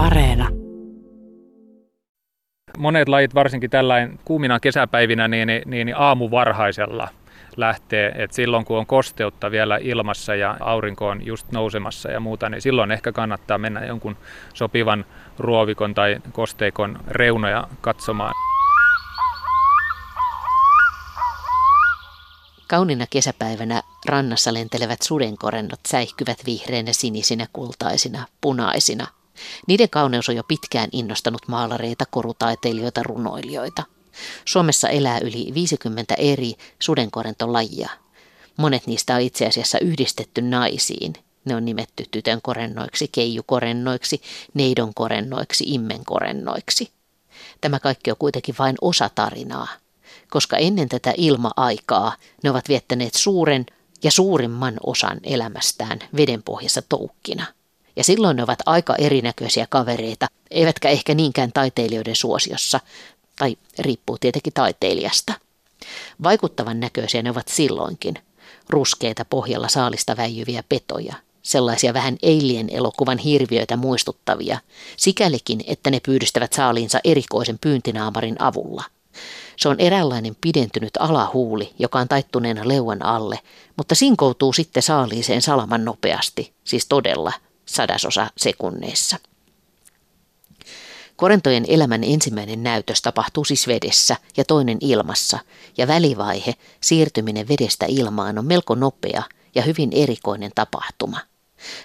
Areena. Monet lajit, varsinkin tällainen kuumina kesäpäivinä, niin, niin, niin aamuvarhaisella lähtee. Et silloin kun on kosteutta vielä ilmassa ja aurinko on just nousemassa ja muuta, niin silloin ehkä kannattaa mennä jonkun sopivan ruovikon tai kosteikon reunoja katsomaan. Kaunina kesäpäivänä rannassa lentelevät sudenkorennot säihkyvät vihreinä sinisinä, kultaisina, punaisina. Niiden kauneus on jo pitkään innostanut maalareita, korutaiteilijoita, runoilijoita. Suomessa elää yli 50 eri sudenkorentolajia. Monet niistä on itse asiassa yhdistetty naisiin. Ne on nimetty tytön korennoiksi, keijukorennoiksi, neidon korennoiksi, immen korennoiksi. Tämä kaikki on kuitenkin vain osa tarinaa koska ennen tätä ilma-aikaa ne ovat viettäneet suuren ja suurimman osan elämästään vedenpohjassa toukkina. Ja silloin ne ovat aika erinäköisiä kavereita, eivätkä ehkä niinkään taiteilijoiden suosiossa, tai riippuu tietenkin taiteilijasta. Vaikuttavan näköisiä ne ovat silloinkin, ruskeita pohjalla saalista väijyviä petoja, sellaisia vähän eilien elokuvan hirviöitä muistuttavia, sikälikin, että ne pyydystävät saaliinsa erikoisen pyyntinaamarin avulla – se on eräänlainen pidentynyt alahuuli, joka on taittuneena leuan alle, mutta sinkoutuu sitten saaliiseen salaman nopeasti, siis todella sadasosa sekunneissa. Korentojen elämän ensimmäinen näytös tapahtuu siis vedessä ja toinen ilmassa, ja välivaihe, siirtyminen vedestä ilmaan, on melko nopea ja hyvin erikoinen tapahtuma.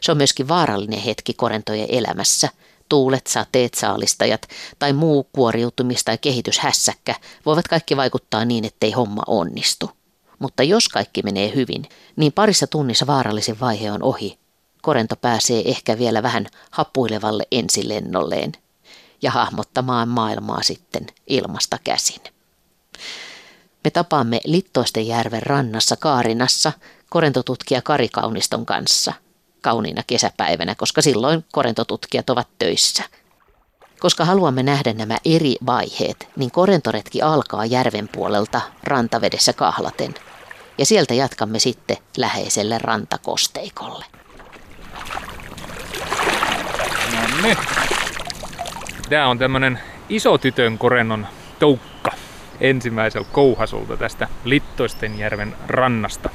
Se on myöskin vaarallinen hetki korentojen elämässä – tuulet, sateet, saalistajat tai muu kuoriutumis- tai kehityshässäkkä voivat kaikki vaikuttaa niin, ettei homma onnistu. Mutta jos kaikki menee hyvin, niin parissa tunnissa vaarallisin vaihe on ohi. Korento pääsee ehkä vielä vähän happuilevalle ensilennolleen ja hahmottamaan maailmaa sitten ilmasta käsin. Me tapaamme Littoisten järven rannassa Kaarinassa korentotutkija Kari Kauniston kanssa – kauniina kesäpäivänä, koska silloin korentotutkijat ovat töissä. Koska haluamme nähdä nämä eri vaiheet, niin korentoretki alkaa järven puolelta rantavedessä kahlaten. Ja sieltä jatkamme sitten läheiselle rantakosteikolle. Niin. Tämä on tämmönen iso tytön korennon toukka ensimmäisellä kouhasulta tästä Littoistenjärven rannasta.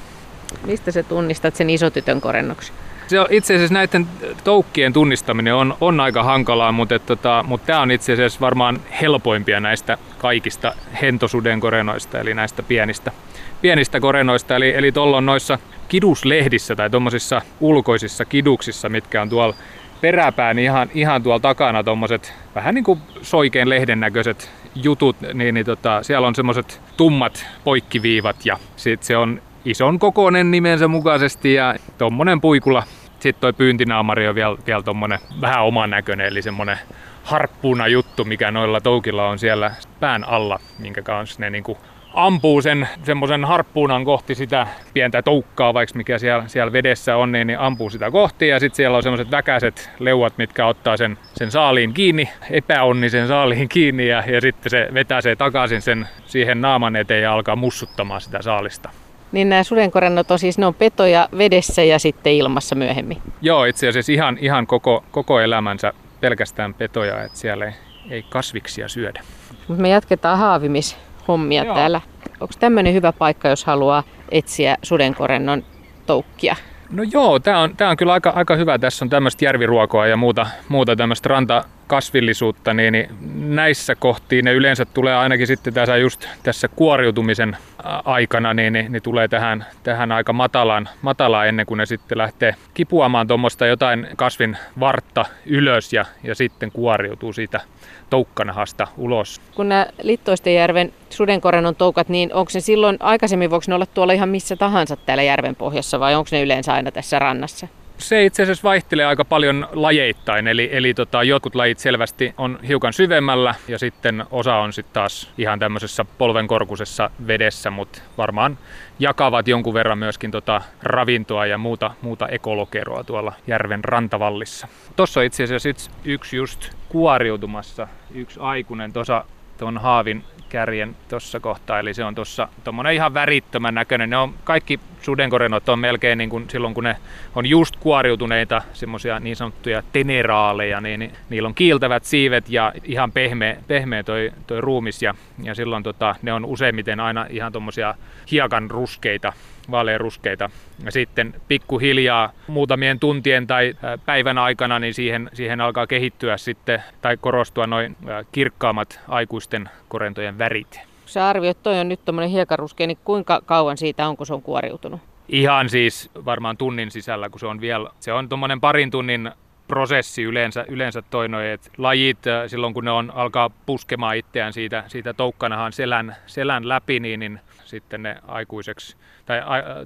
Mistä sä tunnistat sen isotytön korennoksi? Se on itse asiassa näiden toukkien tunnistaminen on, on aika hankalaa, mutta, tota, mutta tämä on itse asiassa varmaan helpoimpia näistä kaikista hentosuden korenoista, eli näistä pienistä, pienistä korenoista. Eli, eli tuolla on noissa kiduslehdissä tai tuommoisissa ulkoisissa kiduksissa, mitkä on tuolla peräpään ihan, ihan tuolla takana tuommoiset vähän niin kuin soikeen lehden näköiset jutut, niin, niin tota, siellä on semmoiset tummat poikkiviivat ja sit se on ison kokoinen nimensä mukaisesti ja tuommoinen puikula. Sitten toi pyyntinaamari on vielä, vielä tommonen vähän oman näköinen, eli semmonen harppuuna juttu, mikä noilla toukilla on siellä pään alla, minkä kanssa ne niinku ampuu sen semmoisen harppuunan kohti sitä pientä toukkaa, vaikka mikä siellä, siellä vedessä on, niin, niin ampuu sitä kohti. Ja sitten siellä on semmoiset väkäiset leuat, mitkä ottaa sen, sen saaliin kiinni, epäonnisen saaliin kiinni ja, ja sitten se vetää se takaisin sen siihen naaman eteen ja alkaa mussuttamaan sitä saalista. Niin nämä sudenkorennot on siis, ne on petoja vedessä ja sitten ilmassa myöhemmin. Joo, itse asiassa ihan, ihan koko, koko elämänsä pelkästään petoja, että siellä ei, ei kasviksia syödä. Me jatketaan haavimishommia Joo. täällä. Onko tämmöinen hyvä paikka, jos haluaa etsiä sudenkorennon toukkia? No joo, tämä on, tää on kyllä aika, aika hyvä. Tässä on tämmöistä järviruokoa ja muuta, muuta tämmöistä rantakasvillisuutta, niin, niin näissä kohtiin ne yleensä tulee ainakin sitten tässä just tässä kuoriutumisen aikana, niin, niin, niin tulee tähän, tähän aika matalaan, matalaan ennen kuin ne sitten lähtee kipuamaan tuommoista jotain kasvin vartta ylös ja, ja sitten kuoriutuu siitä toukkanahasta ulos. Kun nämä Littoistenjärven sudenkorennon toukat, niin onko ne silloin aikaisemmin, voiko ne olla tuolla ihan missä tahansa täällä järven pohjassa vai onko ne yleensä aina tässä rannassa? Se itse asiassa vaihtelee aika paljon lajeittain, eli, eli tota, jotkut lajit selvästi on hiukan syvemmällä ja sitten osa on sitten taas ihan tämmöisessä polvenkorkusessa vedessä, mutta varmaan jakavat jonkun verran myöskin tota ravintoa ja muuta, muuta ekolokeroa tuolla järven rantavallissa. Tuossa on itse asiassa yksi just kuoriutumassa, yksi aikuinen tuossa tuon haavin kärjen tuossa kohtaa, eli se on tuossa tuommoinen ihan värittömän näköinen. Ne on kaikki sudenkorenot on melkein niin kuin silloin, kun ne on just kuoriutuneita, semmoisia niin sanottuja teneraaleja, niin, niin niillä on kiiltävät siivet ja ihan pehmeä, pehmeä toi, toi ruumis ja, ja silloin tota, ne on useimmiten aina ihan tuommoisia hiekan ruskeita vaaleanruskeita. Ja sitten pikkuhiljaa muutamien tuntien tai päivän aikana niin siihen, siihen alkaa kehittyä sitten tai korostua noin kirkkaammat aikuisten korentojen värit. Sä arvioit, toi on nyt tuommoinen hiekaruskea, niin kuinka kauan siitä on, kun se on kuoriutunut? Ihan siis varmaan tunnin sisällä, kun se on vielä, se on tuommoinen parin tunnin prosessi yleensä, yleensä toi noi, että lajit silloin kun ne on, alkaa puskemaan itseään siitä, siitä toukkanahan selän, selän läpi, niin, niin sitten ne aikuiseksi tai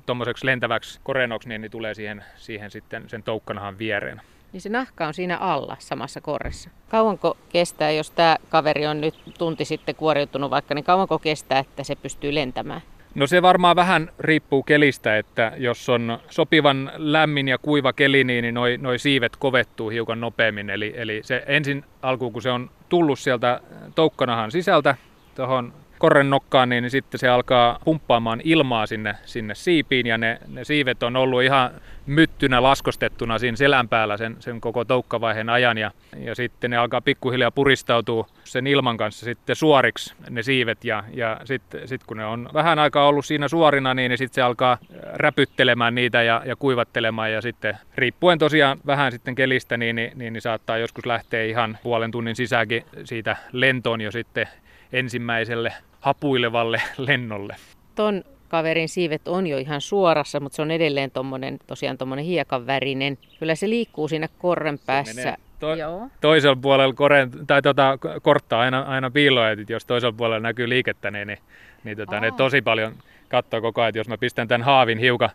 tuommoiseksi lentäväksi korenoksi, niin, niin tulee siihen, siihen sitten sen toukkanahan viereen. Niin se nahka on siinä alla samassa korressa. Kauanko kestää, jos tämä kaveri on nyt tunti sitten kuoriutunut vaikka, niin kauanko kestää, että se pystyy lentämään? No se varmaan vähän riippuu kelistä, että jos on sopivan lämmin ja kuiva keli, niin noi, noi siivet kovettuu hiukan nopeammin. Eli, eli se ensin alkuun, kun se on tullut sieltä toukkanahan sisältä tuohon korren nokkaan, niin sitten se alkaa pumppaamaan ilmaa sinne, sinne siipiin ja ne, ne siivet on ollut ihan myttynä laskostettuna siinä selän päällä sen, sen koko toukkavaiheen ajan ja, ja sitten ne alkaa pikkuhiljaa puristautua sen ilman kanssa sitten suoriksi ne siivet ja, ja sitten sit kun ne on vähän aikaa ollut siinä suorina, niin, niin sitten se alkaa räpyttelemään niitä ja, ja kuivattelemaan ja sitten riippuen tosiaan vähän sitten kelistä, niin, niin, niin, niin saattaa joskus lähteä ihan puolen tunnin sisäänkin siitä lentoon jo sitten ensimmäiselle hapuilevalle lennolle. Ton kaverin siivet on jo ihan suorassa, mutta se on edelleen tommonen, tosiaan tuommoinen hiekan värinen. Kyllä se liikkuu siinä korren päässä. To- Joo. toisella puolella koren, tai tota, korttaa aina, aina piiloa, että jos toisella puolella näkyy liikettä, niin, niin, niin tota, ne tosi paljon katsoo koko ajan, että jos mä pistän tämän haavin hiukan,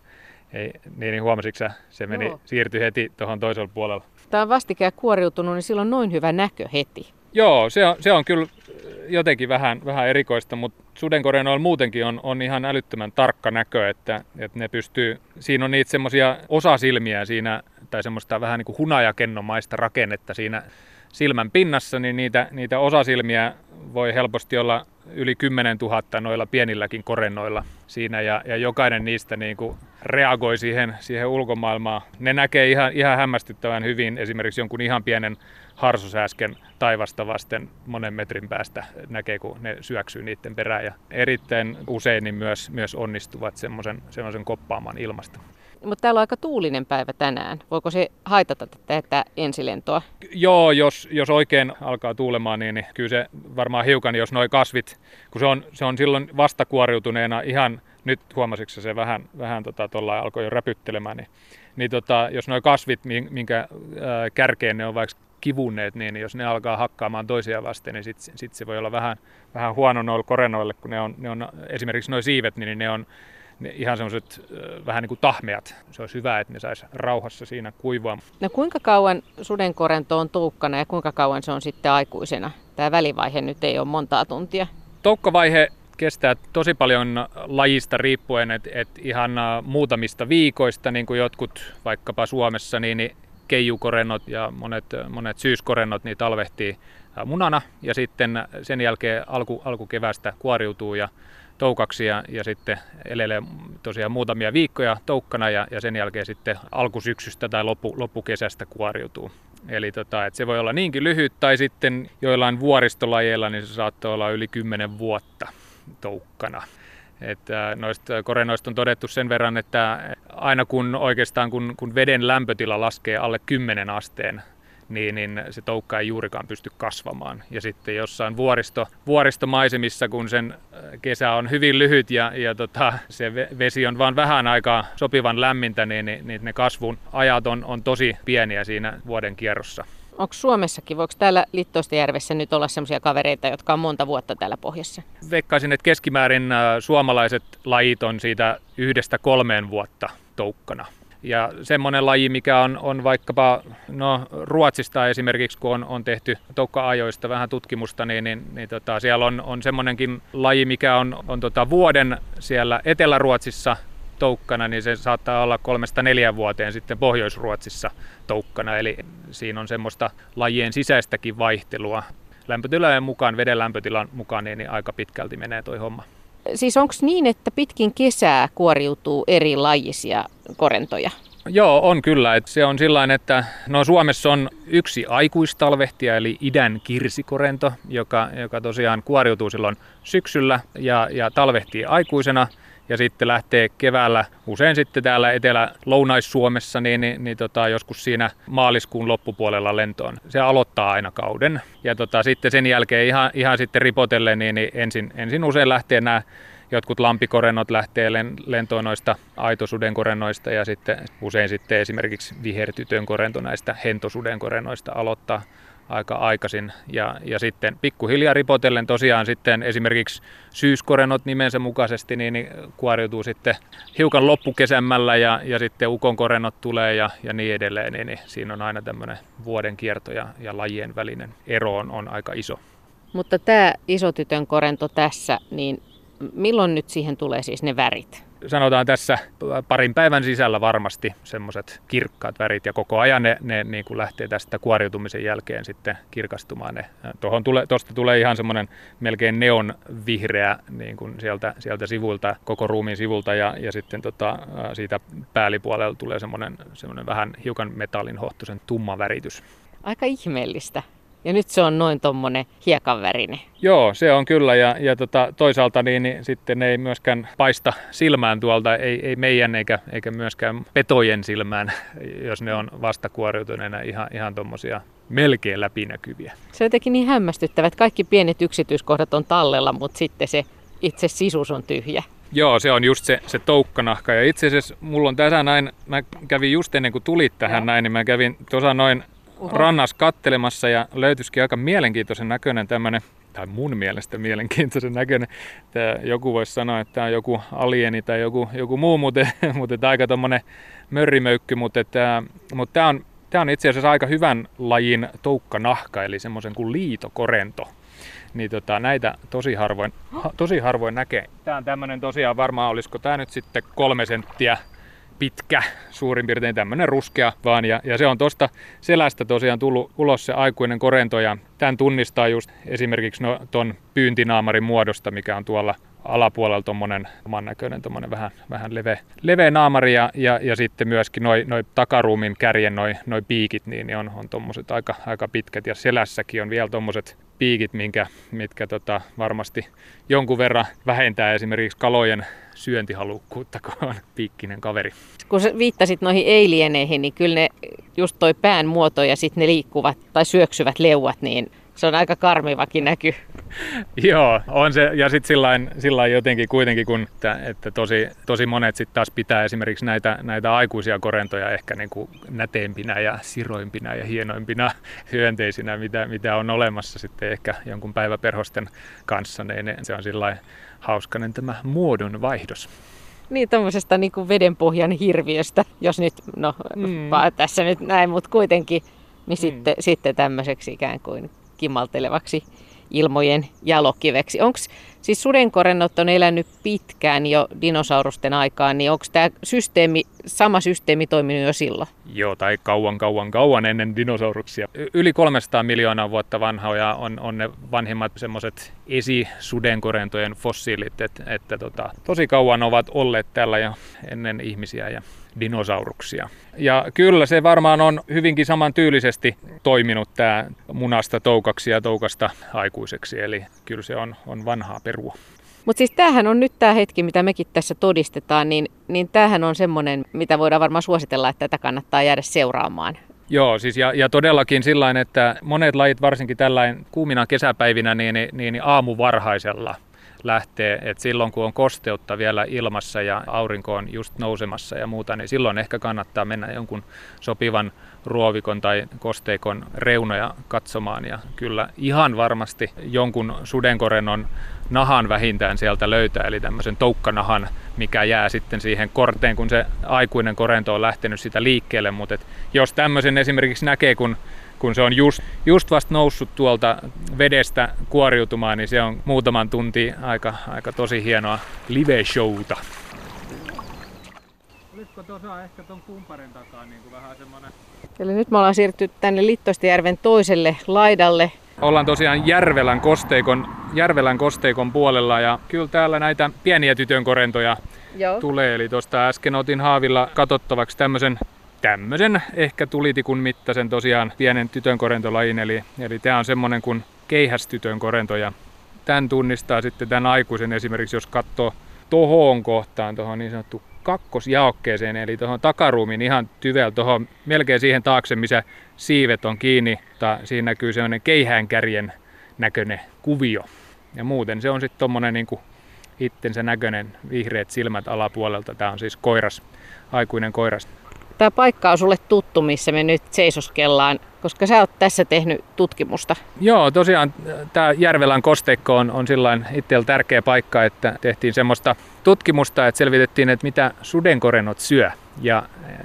ei, niin, niin huomasitko se meni, Joo. siirtyi heti tuohon toisella puolella. Tämä on vastikään kuoriutunut, niin silloin noin hyvä näkö heti. Joo, se on, se on kyllä jotenkin vähän, vähän erikoista, mutta sudenkorenoilla muutenkin on, on ihan älyttömän tarkka näkö, että, että ne pystyy, siinä on niitä semmoisia osasilmiä siinä, tai semmoista vähän niin kuin hunajakennomaista rakennetta siinä silmän pinnassa, niin niitä, niitä osasilmiä voi helposti olla yli 10 000 noilla pienilläkin korennoilla siinä ja, ja jokainen niistä niin kuin reagoi siihen, siihen ulkomaailmaan. Ne näkee ihan, ihan hämmästyttävän hyvin esimerkiksi jonkun ihan pienen harsosäsken taivasta vasten monen metrin päästä näkee, kun ne syöksyy niiden perään ja erittäin usein niin myös, myös onnistuvat semmoisen, koppaamaan ilmasta. Mutta täällä on aika tuulinen päivä tänään. Voiko se haitata tätä ensilentoa? Joo, jos, jos oikein alkaa tuulemaan, niin, niin kyllä se varmaan hiukan, jos nuo kasvit, kun se on, se on silloin vastakuoriutuneena ihan, nyt huomasitko se vähän, vähän tota, alkoi jo räpyttelemään, niin, niin tota, jos nuo kasvit, minkä ää, kärkeen ne on vaikka kivunneet, niin jos ne alkaa hakkaamaan toisia vasten, niin sitten sit se voi olla vähän, vähän huono noilla korenoille, kun ne on, ne on esimerkiksi nuo siivet, niin ne on ne ihan semmoiset vähän niin kuin tahmeat. Se olisi hyvä, että ne saisi rauhassa siinä kuivua. No kuinka kauan sudenkorento on toukkana ja kuinka kauan se on sitten aikuisena? Tämä välivaihe nyt ei ole montaa tuntia. Toukkavaihe kestää tosi paljon lajista riippuen, että et ihan muutamista viikoista, niin kuin jotkut vaikkapa Suomessa, niin, niin keijukorennot ja monet, monet syyskorennot niin talvehtii munana ja sitten sen jälkeen alku, alkukevästä kuoriutuu ja toukaksi ja, ja sitten elelee tosiaan muutamia viikkoja toukkana ja, ja sen jälkeen sitten alkusyksystä tai loppu, loppukesästä kuoriutuu. Eli tota, että se voi olla niinkin lyhyt tai sitten joillain vuoristolajeilla niin se saattaa olla yli 10 vuotta toukkana. Että noista korenoista on todettu sen verran, että aina kun oikeastaan kun, kun veden lämpötila laskee alle 10 asteen, niin, niin se toukka ei juurikaan pysty kasvamaan. Ja sitten jossain vuoristo, vuoristomaisemissa, kun sen äh, kesä on hyvin lyhyt ja, ja tota, se vesi on vain vähän aikaa sopivan lämmintä, niin, niin, niin ne kasvun ajat on, on tosi pieniä siinä vuoden kierrossa. Onko Suomessakin, voiko täällä Littoistajärvessä nyt olla sellaisia kavereita, jotka on monta vuotta täällä pohjassa? Veikkaisin, että keskimäärin äh, suomalaiset lajit on siitä yhdestä kolmeen vuotta toukkana. Ja semmoinen laji, mikä on, on vaikkapa no, Ruotsista esimerkiksi, kun on, on tehty toukka-ajoista vähän tutkimusta, niin, niin, niin tota, siellä on, on semmoinenkin laji, mikä on, on tota, vuoden siellä Etelä-Ruotsissa toukkana, niin se saattaa olla kolmesta neljän vuoteen sitten Pohjois-Ruotsissa toukkana. Eli siinä on semmoista lajien sisäistäkin vaihtelua. Lämpötilojen mukaan, veden lämpötilan mukaan, niin, niin aika pitkälti menee toi homma. Siis onko niin, että pitkin kesää kuoriutuu eri lajisia korentoja? Joo, on kyllä. Et se on sillain, että no Suomessa on yksi aikuistalvehtia, eli idän kirsikorento, joka, joka tosiaan kuoriutuu silloin syksyllä ja, ja talvehtii aikuisena ja sitten lähtee keväällä, usein sitten täällä Etelä-Lounais-Suomessa, niin, niin, niin tota, joskus siinä maaliskuun loppupuolella lentoon. Se aloittaa aina kauden. Ja tota, sitten sen jälkeen ihan, ihan sitten ripotellen, niin, niin ensin, ensin usein lähtee nämä jotkut lampikorennot lähtee lentoon noista aitosudenkorennoista ja sitten usein sitten esimerkiksi vihertytön korento näistä hentosudenkorennoista aloittaa aika aikaisin. Ja, ja sitten pikkuhiljaa ripotellen tosiaan sitten esimerkiksi syyskorennot nimensä mukaisesti niin, niin kuoriutuu sitten hiukan loppukesämmällä ja, ja sitten ukonkorennot tulee ja, ja niin edelleen. Niin, niin siinä on aina tämmöinen vuoden kierto ja, ja lajien välinen ero on, on aika iso. Mutta tämä isotytön korento tässä, niin milloin nyt siihen tulee siis ne värit? Sanotaan tässä parin päivän sisällä varmasti semmoiset kirkkaat värit ja koko ajan ne, ne niin kuin lähtee tästä kuoriutumisen jälkeen sitten kirkastumaan. Ne, tuohon tule, tosta tulee ihan semmoinen melkein neon vihreä niin kuin sieltä, sieltä sivulta, koko ruumiin sivulta ja, ja sitten tota, siitä päällipuolella tulee semmoinen, semmoinen vähän hiukan metallin hohtoisen tumma väritys. Aika ihmeellistä. Ja nyt se on noin tuommoinen hiekanvärinen. Joo, se on kyllä. Ja, ja tota, toisaalta niin, niin sitten ei myöskään paista silmään tuolta, ei, ei meidän eikä, eikä myöskään petojen silmään, jos ne on vastakuoriutuneena ihan, ihan tuommoisia melkein läpinäkyviä. Se on jotenkin niin hämmästyttävä, että kaikki pienet yksityiskohdat on tallella, mutta sitten se itse sisus on tyhjä. Joo, se on just se, se toukkanahka. Ja itse asiassa mulla on tässä näin, mä kävin just ennen kuin tulit tähän Joo. näin, niin mä kävin tuossa noin Rannas kattelemassa ja löytyisikin aika mielenkiintoisen näköinen tämmöinen, tai mun mielestä mielenkiintoisen näköinen. Tää joku voisi sanoa, että tämä on joku alieni tai joku, joku muu, mutta, mutta aika tommonen mörrimöykky, mutta, että, mutta tämä on, tämä on itse asiassa aika hyvän lajin toukkanahka, eli semmoisen kuin liitokorento. Niin tota, näitä tosi harvoin, tosi harvoin näkee. Tämä on tämmöinen tosiaan varmaan, olisiko tämä nyt sitten kolme senttiä pitkä, suurin piirtein tämmöinen ruskea vaan. Ja, ja se on tuosta selästä tosiaan tullut ulos se aikuinen korento ja tämän tunnistaa just esimerkiksi no, ton pyyntinaamarin muodosta, mikä on tuolla alapuolella tuommoinen oman näköinen tommonen vähän, vähän leveä, leveä naamari ja, ja, ja sitten myöskin noin noi takaruumin kärjen noin noi piikit, niin, niin on, on tuommoiset aika, aika pitkät ja selässäkin on vielä tuommoiset piikit, minkä, mitkä tota, varmasti jonkun verran vähentää esimerkiksi kalojen syöntihalukkuutta, kun on piikkinen kaveri. Kun sä viittasit noihin eilieneihin, niin kyllä ne just toi pään muoto ja sitten ne liikkuvat tai syöksyvät leuat, niin se on aika karmivakin näky. Joo, on se. Ja sitten sillä jotenkin kuitenkin, kun, että, että tosi, tosi monet sitten taas pitää esimerkiksi näitä, näitä aikuisia korentoja ehkä niin kuin näteimpinä ja siroimpina ja hienoimpina hyönteisinä, mitä, mitä on olemassa sitten ehkä jonkun päiväperhosten kanssa. Niin se on sillä hauskanen tämä muodon vaihdos. Niin, tuommoisesta niin vedenpohjan hirviöstä, jos nyt, no mm. tässä nyt näin, mutta kuitenkin, niin mm. sitten, sitten tämmöiseksi ikään kuin kimmaltelevaksi ilmojen jalokiveksi. Onko siis sudenkorennot on elänyt pitkään jo dinosaurusten aikaan, niin onko tämä systeemi, sama systeemi toiminut jo silloin? Joo, tai kauan, kauan, kauan ennen dinosauruksia. Yli 300 miljoonaa vuotta vanhoja on, on ne vanhimmat semmoiset esisudenkorentojen fossiilit, että, että tota, tosi kauan ovat olleet täällä jo ennen ihmisiä ja dinosauruksia. Ja kyllä se varmaan on hyvinkin samantyylisesti toiminut tämä munasta toukaksi ja toukasta aikuiseksi, eli kyllä se on, on vanhaa perua. Mutta siis tämähän on nyt tämä hetki, mitä mekin tässä todistetaan, niin, niin tämähän on semmoinen, mitä voidaan varmaan suositella, että tätä kannattaa jäädä seuraamaan. Joo, siis ja, ja todellakin sillä että monet lajit, varsinkin tällainen kuumina kesäpäivinä, niin, niin, niin aamuvarhaisella lähtee, että silloin kun on kosteutta vielä ilmassa ja aurinko on just nousemassa ja muuta, niin silloin ehkä kannattaa mennä jonkun sopivan ruovikon tai kosteikon reunoja katsomaan ja kyllä ihan varmasti jonkun sudenkorennon nahan vähintään sieltä löytää, eli tämmöisen toukkanahan, mikä jää sitten siihen korteen, kun se aikuinen korento on lähtenyt sitä liikkeelle, mutta jos tämmöisen esimerkiksi näkee, kun kun se on just, just vasta noussut tuolta vedestä kuoriutumaan, niin se on muutaman tunti aika, aika tosi hienoa live-showta. Olisiko tuossa ehkä tuon kumparin takaa niin kuin vähän semmoinen... Eli nyt me ollaan siirtynyt tänne Littostijärven toiselle laidalle. Ollaan tosiaan Järvelän kosteikon, Järvelän kosteikon puolella ja kyllä täällä näitä pieniä tytönkorentoja Joo. tulee. Eli tuosta äsken otin haavilla katsottavaksi tämmöisen tämmöisen ehkä tulitikun mittaisen tosiaan pienen tytönkorentolajin. Eli, eli tämä on semmoinen kuin keihästytön korento ja tämän tunnistaa sitten tämän aikuisen esimerkiksi, jos katsoo tohon kohtaan, tuohon niin sanottu kakkosjaokkeeseen, eli tuohon takaruumiin ihan tyvel tuohon melkein siihen taakse, missä siivet on kiinni. Tai siinä näkyy sellainen keihäänkärjen näköinen kuvio. Ja muuten se on sitten tuommoinen niin itsensä näköinen vihreät silmät alapuolelta. Tämä on siis koiras, aikuinen koiras. Tämä paikka on sulle tuttu, missä me nyt seisoskellaan, koska sä oot tässä tehnyt tutkimusta. Joo, tosiaan tämä Järvelän kosteikko on, on sillain itsellä tärkeä paikka, että tehtiin semmoista tutkimusta, että selvitettiin, että mitä sudenkorenot syö ja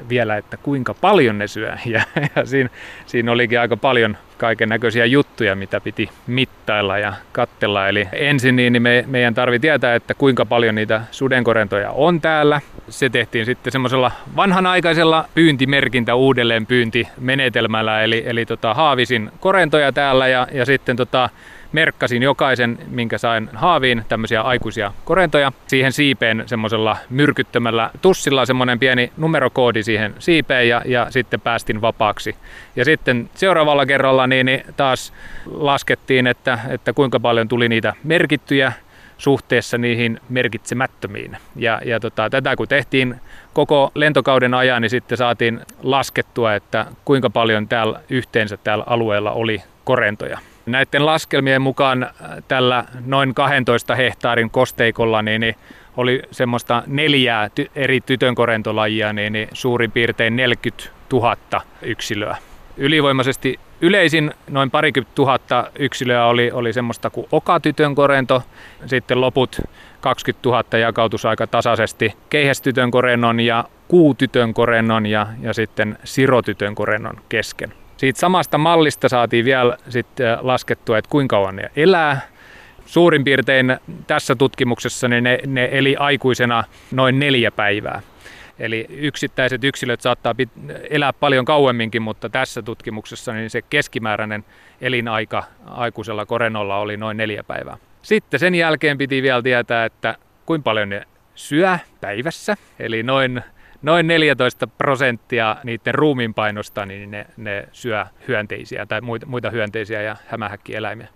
vielä, että kuinka paljon ne syö. Ja, ja siinä, siinä olikin aika paljon kaiken näköisiä juttuja, mitä piti mittailla ja kattella. Eli ensin niin me, meidän tarvi tietää, että kuinka paljon niitä sudenkorentoja on täällä. Se tehtiin sitten semmoisella vanhanaikaisella pyyntimerkintä uudelleen pyyntimenetelmällä, eli, eli tota, haavisin korentoja täällä ja, ja sitten tota, merkkasin jokaisen, minkä sain haaviin, tämmöisiä aikuisia korentoja. Siihen siipeen semmoisella myrkyttämällä tussilla semmoinen pieni numerokoodi siihen siipeen ja, ja sitten päästin vapaaksi. Ja sitten seuraavalla kerralla niin, niin taas laskettiin, että, että kuinka paljon tuli niitä merkittyjä suhteessa niihin merkitsemättömiin. Ja, ja tota, tätä kun tehtiin koko lentokauden ajan, niin sitten saatiin laskettua, että kuinka paljon täällä yhteensä täällä alueella oli korentoja. Näiden laskelmien mukaan äh, tällä noin 12 hehtaarin kosteikolla niin, niin oli semmoista neljää ty- eri tytönkorentolajia, niin, niin suurin piirtein 40 000 yksilöä. Ylivoimaisesti yleisin noin parikymmentä tuhatta yksilöä oli, oli semmoista kuin okatytönkorento, sitten loput 20 000 jakautus aika tasaisesti keihästytönkorennon ja kuutytönkorennon ja, ja sitten sirotytönkorennon kesken. Siitä samasta mallista saatiin vielä sitten äh, laskettua, että kuinka kauan ne elää. Suurin piirtein tässä tutkimuksessa ne, ne eli aikuisena noin neljä päivää. Eli yksittäiset yksilöt saattaa elää paljon kauemminkin, mutta tässä tutkimuksessa niin se keskimääräinen elinaika aikuisella korenolla oli noin neljä päivää. Sitten sen jälkeen piti vielä tietää, että kuinka paljon ne syö päivässä, eli noin noin 14 prosenttia niiden ruumiinpainosta, niin ne, ne syö hyönteisiä tai muita, muita hyönteisiä ja hämähäkkieläimiä.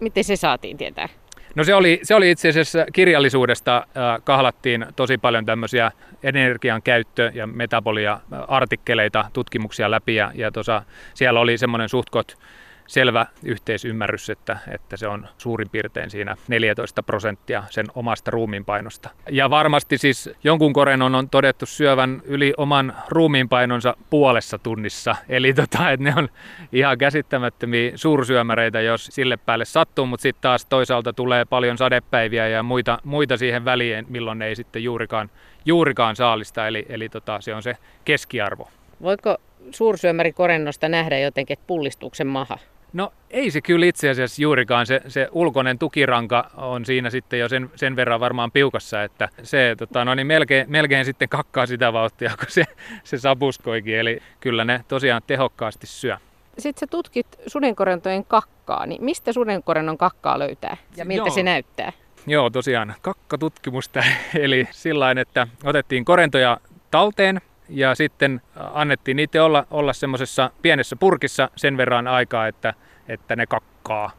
Miten se saatiin tietää? No se oli, se oli itse asiassa kirjallisuudesta äh, kahlattiin tosi paljon tämmöisiä energian käyttö- ja metabolia-artikkeleita, tutkimuksia läpi ja, ja tosa, siellä oli semmoinen suhtkot selvä yhteisymmärrys, että, että se on suurin piirtein siinä 14 prosenttia sen omasta ruumiinpainosta. Ja varmasti siis jonkun korenon on todettu syövän yli oman ruumiinpainonsa puolessa tunnissa. Eli tota, että ne on ihan käsittämättömiä suursyömäreitä, jos sille päälle sattuu, mutta sitten taas toisaalta tulee paljon sadepäiviä ja muita, muita siihen väliin, milloin ne ei sitten juurikaan, juurikaan saalista, eli, eli tota, se on se keskiarvo. Voiko suursyömäri korennosta nähdä jotenkin, että pullistuksen maha? No ei se kyllä itse asiassa juurikaan. Se, se ulkoinen tukiranka on siinä sitten jo sen, sen verran varmaan piukassa, että se tota, no niin melkein, melkein sitten kakkaa sitä vauhtia, kun se, se sapuskoikin. Eli kyllä ne tosiaan tehokkaasti syö. Sitten sä tutkit sudenkorentojen kakkaa, niin mistä sudenkorennon kakkaa löytää ja miltä Joo. se näyttää? Joo, tosiaan kakkatutkimusta. Eli sillä että otettiin korentoja talteen ja sitten annettiin niitä olla, olla semmoisessa pienessä purkissa sen verran aikaa, että, että ne kakkaa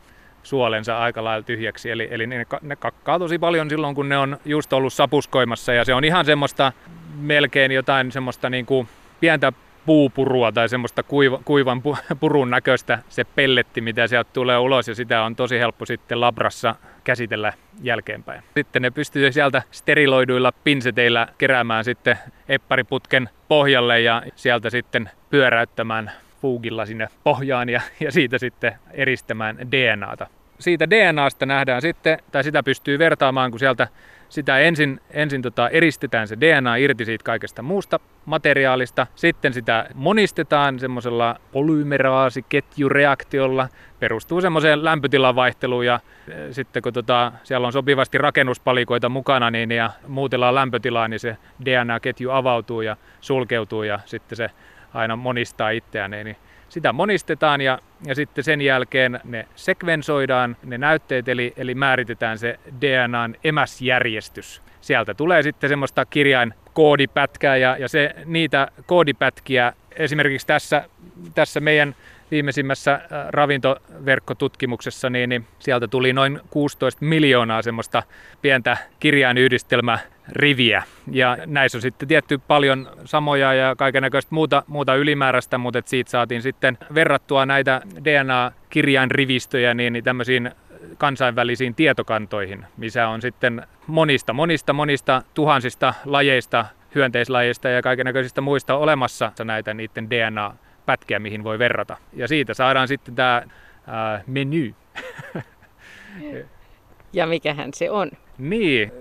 suolensa aika lailla tyhjäksi. Eli, eli ne, ne kakkaa tosi paljon silloin, kun ne on just ollut sapuskoimassa ja se on ihan semmoista melkein jotain semmoista niin kuin pientä puupurua tai semmoista kuiva, kuivan purun näköistä se pelletti, mitä sieltä tulee ulos ja sitä on tosi helppo sitten labrassa käsitellä jälkeenpäin. Sitten ne pystyy sieltä steriloiduilla pinseteillä keräämään sitten eppariputken pohjalle ja sieltä sitten pyöräyttämään fuugilla sinne pohjaan ja, ja siitä sitten eristämään DNAta. Siitä DNAsta nähdään sitten, tai sitä pystyy vertaamaan, kun sieltä sitä ensin, ensin tota eristetään se DNA irti siitä kaikesta muusta materiaalista. Sitten sitä monistetaan semmoisella polymeraasiketjureaktiolla. Perustuu semmoiseen lämpötilan vaihteluun ja e, sitten kun tota, siellä on sopivasti rakennuspalikoita mukana niin, ja muutellaan lämpötilaa, niin se DNA-ketju avautuu ja sulkeutuu ja sitten se aina monistaa itseään. Niin sitä monistetaan ja, ja sitten sen jälkeen ne sekvensoidaan, ne näytteet, eli, eli määritetään se DNAn emäsjärjestys. Sieltä tulee sitten semmoista kirjain koodipätkää ja, ja se, niitä koodipätkiä esimerkiksi tässä, tässä meidän viimeisimmässä äh, ravintoverkkotutkimuksessa, niin, niin sieltä tuli noin 16 miljoonaa semmoista pientä kirjainyhdistelmä riviä. Ja näissä on sitten tietty paljon samoja ja kaikenlaista muuta, muuta ylimääräistä, mutta siitä saatiin sitten verrattua näitä DNA-kirjainrivistöjä niin, niin tämmöisiin kansainvälisiin tietokantoihin, missä on sitten monista, monista, monista tuhansista lajeista, hyönteislajeista ja kaikenlaisista muista olemassa näitä niiden DNA pätkiä, mihin voi verrata. Ja siitä saadaan sitten tämä menu. Ja mikähän se on? Niin,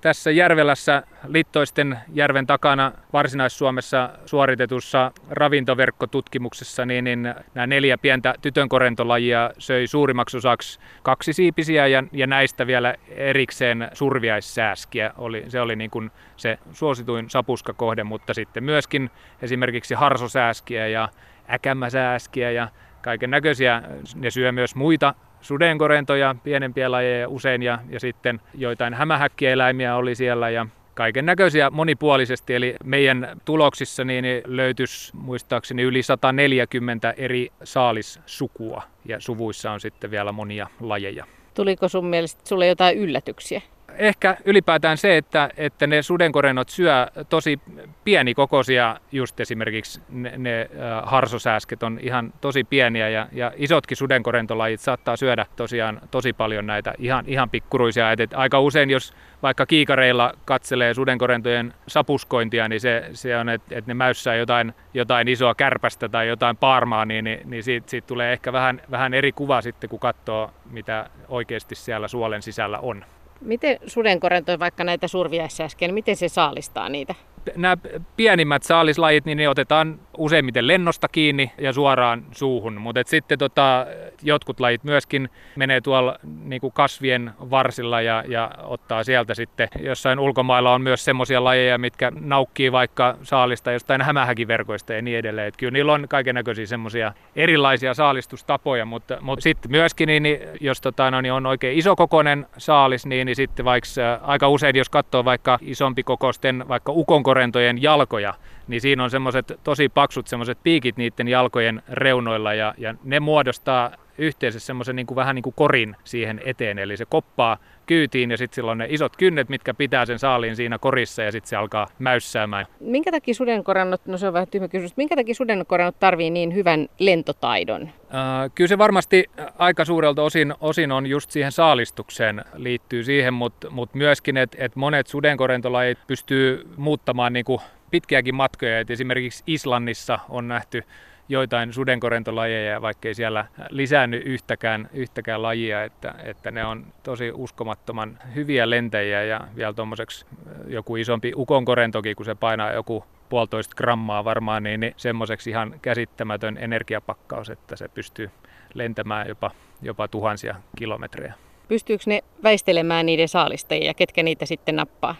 tässä Järvelässä Littoisten järven takana Varsinais-Suomessa suoritetussa ravintoverkkotutkimuksessa niin, niin nämä neljä pientä tytönkorentolajia söi suurimmaksi osaksi kaksisiipisiä ja, ja näistä vielä erikseen surviaissääskiä. Oli, se oli niin kuin se suosituin sapuskakohde, mutta sitten myöskin esimerkiksi harsosääskiä ja äkämmäsääskiä ja kaiken näköisiä. Ne syö myös muita sudenkorentoja, pienempiä lajeja usein ja, ja sitten joitain hämähäkkieläimiä oli siellä ja kaiken näköisiä monipuolisesti. Eli meidän tuloksissa niin löytyisi muistaakseni yli 140 eri saalissukua ja suvuissa on sitten vielä monia lajeja. Tuliko sun mielestä sulle jotain yllätyksiä? Ehkä ylipäätään se, että, että ne sudenkorennot syö tosi pienikokoisia, just esimerkiksi ne, ne harsosääsket on ihan tosi pieniä ja, ja isotkin sudenkorentolajit saattaa syödä tosiaan tosi paljon näitä ihan, ihan pikkuruisia. Et, et aika usein, jos vaikka kiikareilla katselee sudenkorentojen sapuskointia, niin se, se on, että et ne mäyssää jotain, jotain isoa kärpästä tai jotain paarmaa, niin, niin, niin siitä, siitä tulee ehkä vähän, vähän eri kuva sitten, kun katsoo, mitä oikeasti siellä suolen sisällä on. Miten sudenkorento, vaikka näitä surviaissa äsken, miten se saalistaa niitä? Nämä pienimmät saalislajit, niin ne otetaan useimmiten lennosta kiinni ja suoraan suuhun, mutta sitten tota, jotkut lajit myöskin menee tuolla niin kuin kasvien varsilla ja, ja ottaa sieltä sitten. Jossain ulkomailla on myös semmoisia lajeja, mitkä naukkii vaikka saalista jostain hämähäkiverkoista ja niin edelleen. Et kyllä niillä on kaiken näköisiä semmoisia erilaisia saalistustapoja, mutta, mutta sitten myöskin, niin, niin jos tota, no, niin on oikein isokokoinen saalis, niin, niin sitten vaikka aika usein, jos katsoo vaikka isompi kokosten vaikka ukonkorentojen jalkoja, niin siinä on semmoiset tosi paksut semmoiset piikit niiden jalkojen reunoilla ja, ja ne muodostaa yhteensä semmoisen niin kuin, vähän niin kuin korin siihen eteen, eli se koppaa kyytiin ja sitten sillä on ne isot kynnet, mitkä pitää sen saaliin siinä korissa ja sitten se alkaa mäyssäämään. Minkä takia sudenkorannot, no se on vähän tyhmä kysymys, minkä takia sudenkorannot tarvii niin hyvän lentotaidon? Äh, kyllä se varmasti aika suurelta osin, osin on just siihen saalistukseen liittyy siihen, mutta mut myöskin, että et monet sudenkorentolajit pystyy muuttamaan niin kuin pitkiäkin matkoja. Et esimerkiksi Islannissa on nähty joitain sudenkorentolajeja, vaikkei siellä lisäänny yhtäkään, yhtäkään lajia, että, että ne on tosi uskomattoman hyviä lentäjiä ja vielä tuommoiseksi joku isompi ukonkorentokin, kun se painaa joku puolitoista grammaa varmaan, niin, niin semmoiseksi ihan käsittämätön energiapakkaus, että se pystyy lentämään jopa, jopa tuhansia kilometrejä. Pystyykö ne väistelemään niiden saalistajia, ketkä niitä sitten nappaa?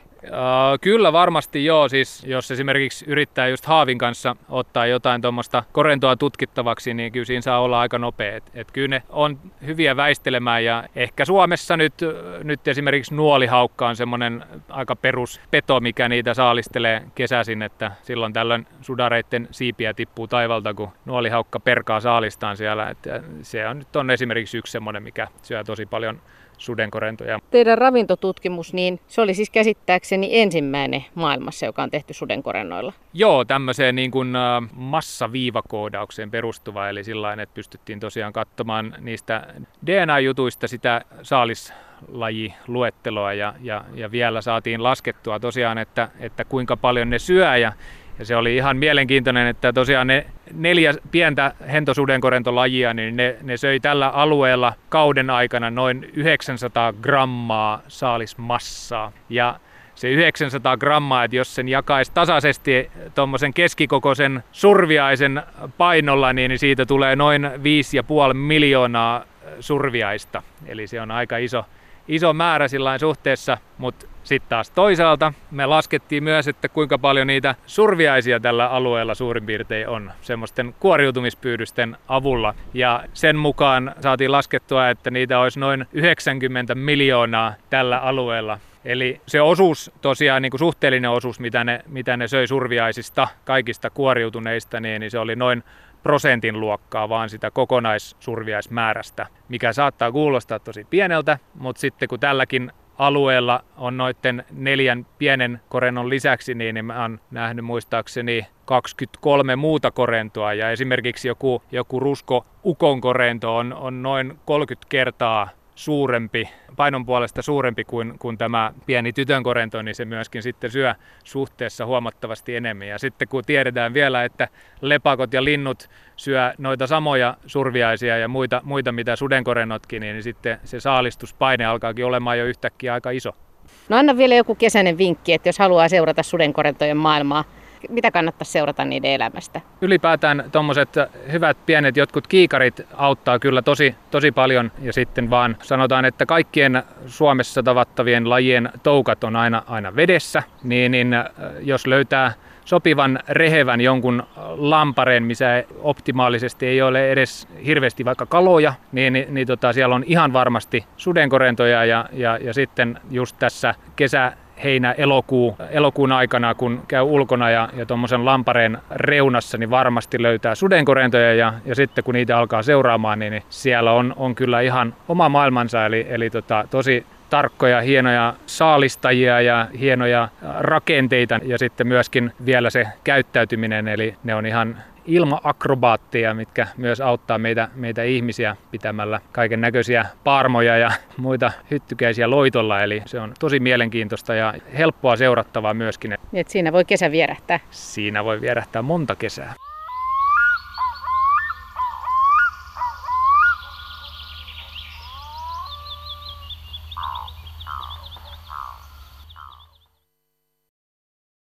Kyllä varmasti joo, siis jos esimerkiksi yrittää just haavin kanssa ottaa jotain tuommoista korentoa tutkittavaksi, niin kyllä siinä saa olla aika nopea. Et, et kyllä ne on hyviä väistelemään ja ehkä Suomessa nyt, nyt esimerkiksi nuolihaukka on semmoinen aika perus peto, mikä niitä saalistelee kesäisin, että silloin tällöin sudareiden siipiä tippuu taivalta, kun nuolihaukka perkaa saalistaan siellä. Et se on nyt on esimerkiksi yksi semmoinen, mikä syö tosi paljon sudenkorentoja. Teidän ravintotutkimus, niin se oli siis käsittääkseni ensimmäinen maailmassa, joka on tehty sudenkorennoilla. Joo, tämmöiseen niin kuin massaviivakoodaukseen perustuva, eli sillä että pystyttiin tosiaan katsomaan niistä DNA-jutuista sitä saalislajiluetteloa ja, ja, ja vielä saatiin laskettua tosiaan, että, että kuinka paljon ne syö ja ja se oli ihan mielenkiintoinen, että tosiaan ne neljä pientä hentosudenkorentolajia, niin ne, ne söi tällä alueella kauden aikana noin 900 grammaa saalismassaa. Ja se 900 grammaa, että jos sen jakaisi tasaisesti tuommoisen keskikokoisen surviaisen painolla, niin siitä tulee noin 5,5 miljoonaa surviaista. Eli se on aika iso, iso määrä sillä suhteessa, mutta sitten taas toisaalta me laskettiin myös, että kuinka paljon niitä surviaisia tällä alueella suurin piirtein on semmoisten kuoriutumispyydysten avulla. Ja sen mukaan saatiin laskettua, että niitä olisi noin 90 miljoonaa tällä alueella. Eli se osuus, tosiaan niin kuin suhteellinen osuus, mitä ne, mitä ne söi surviaisista, kaikista kuoriutuneista, niin, niin se oli noin prosentin luokkaa vaan sitä kokonaissurviaismäärästä, mikä saattaa kuulostaa tosi pieneltä, mutta sitten kun tälläkin alueella on noiden neljän pienen korennon lisäksi, niin mä oon nähnyt muistaakseni 23 muuta korentoa ja esimerkiksi joku, joku rusko ukon korento on, on noin 30 kertaa suurempi, painon puolesta suurempi kuin, kuin tämä pieni tytönkorento, niin se myöskin sitten syö suhteessa huomattavasti enemmän. Ja sitten kun tiedetään vielä, että lepakot ja linnut syö noita samoja surviaisia ja muita, muita mitä sudenkorennotkin, niin sitten se saalistuspaine alkaakin olemaan jo yhtäkkiä aika iso. No anna vielä joku kesäinen vinkki, että jos haluaa seurata sudenkorentojen maailmaa, mitä kannattaisi seurata niiden elämästä? Ylipäätään tuommoiset hyvät pienet jotkut kiikarit auttaa kyllä tosi, tosi paljon ja sitten vaan sanotaan, että kaikkien Suomessa tavattavien lajien toukat on aina, aina vedessä, niin, niin äh, jos löytää sopivan rehevän jonkun lampareen, missä optimaalisesti ei ole edes hirveästi vaikka kaloja, niin, niin, niin tota, siellä on ihan varmasti sudenkorentoja ja, ja, ja sitten just tässä kesä heinä, elokuu, elokuun aikana, kun käy ulkona ja, ja tuommoisen lampareen reunassa, niin varmasti löytää sudenkorentoja ja, ja sitten kun niitä alkaa seuraamaan, niin, niin siellä on, on kyllä ihan oma maailmansa, eli, eli tota, tosi tarkkoja, hienoja saalistajia ja hienoja rakenteita. Ja sitten myöskin vielä se käyttäytyminen, eli ne on ihan ilmaakrobaatteja, mitkä myös auttaa meitä, meitä ihmisiä pitämällä kaiken näköisiä parmoja ja muita hyttykäisiä loitolla. Eli se on tosi mielenkiintoista ja helppoa seurattavaa myöskin. Et siinä voi kesä vierähtää. Siinä voi vierähtää monta kesää.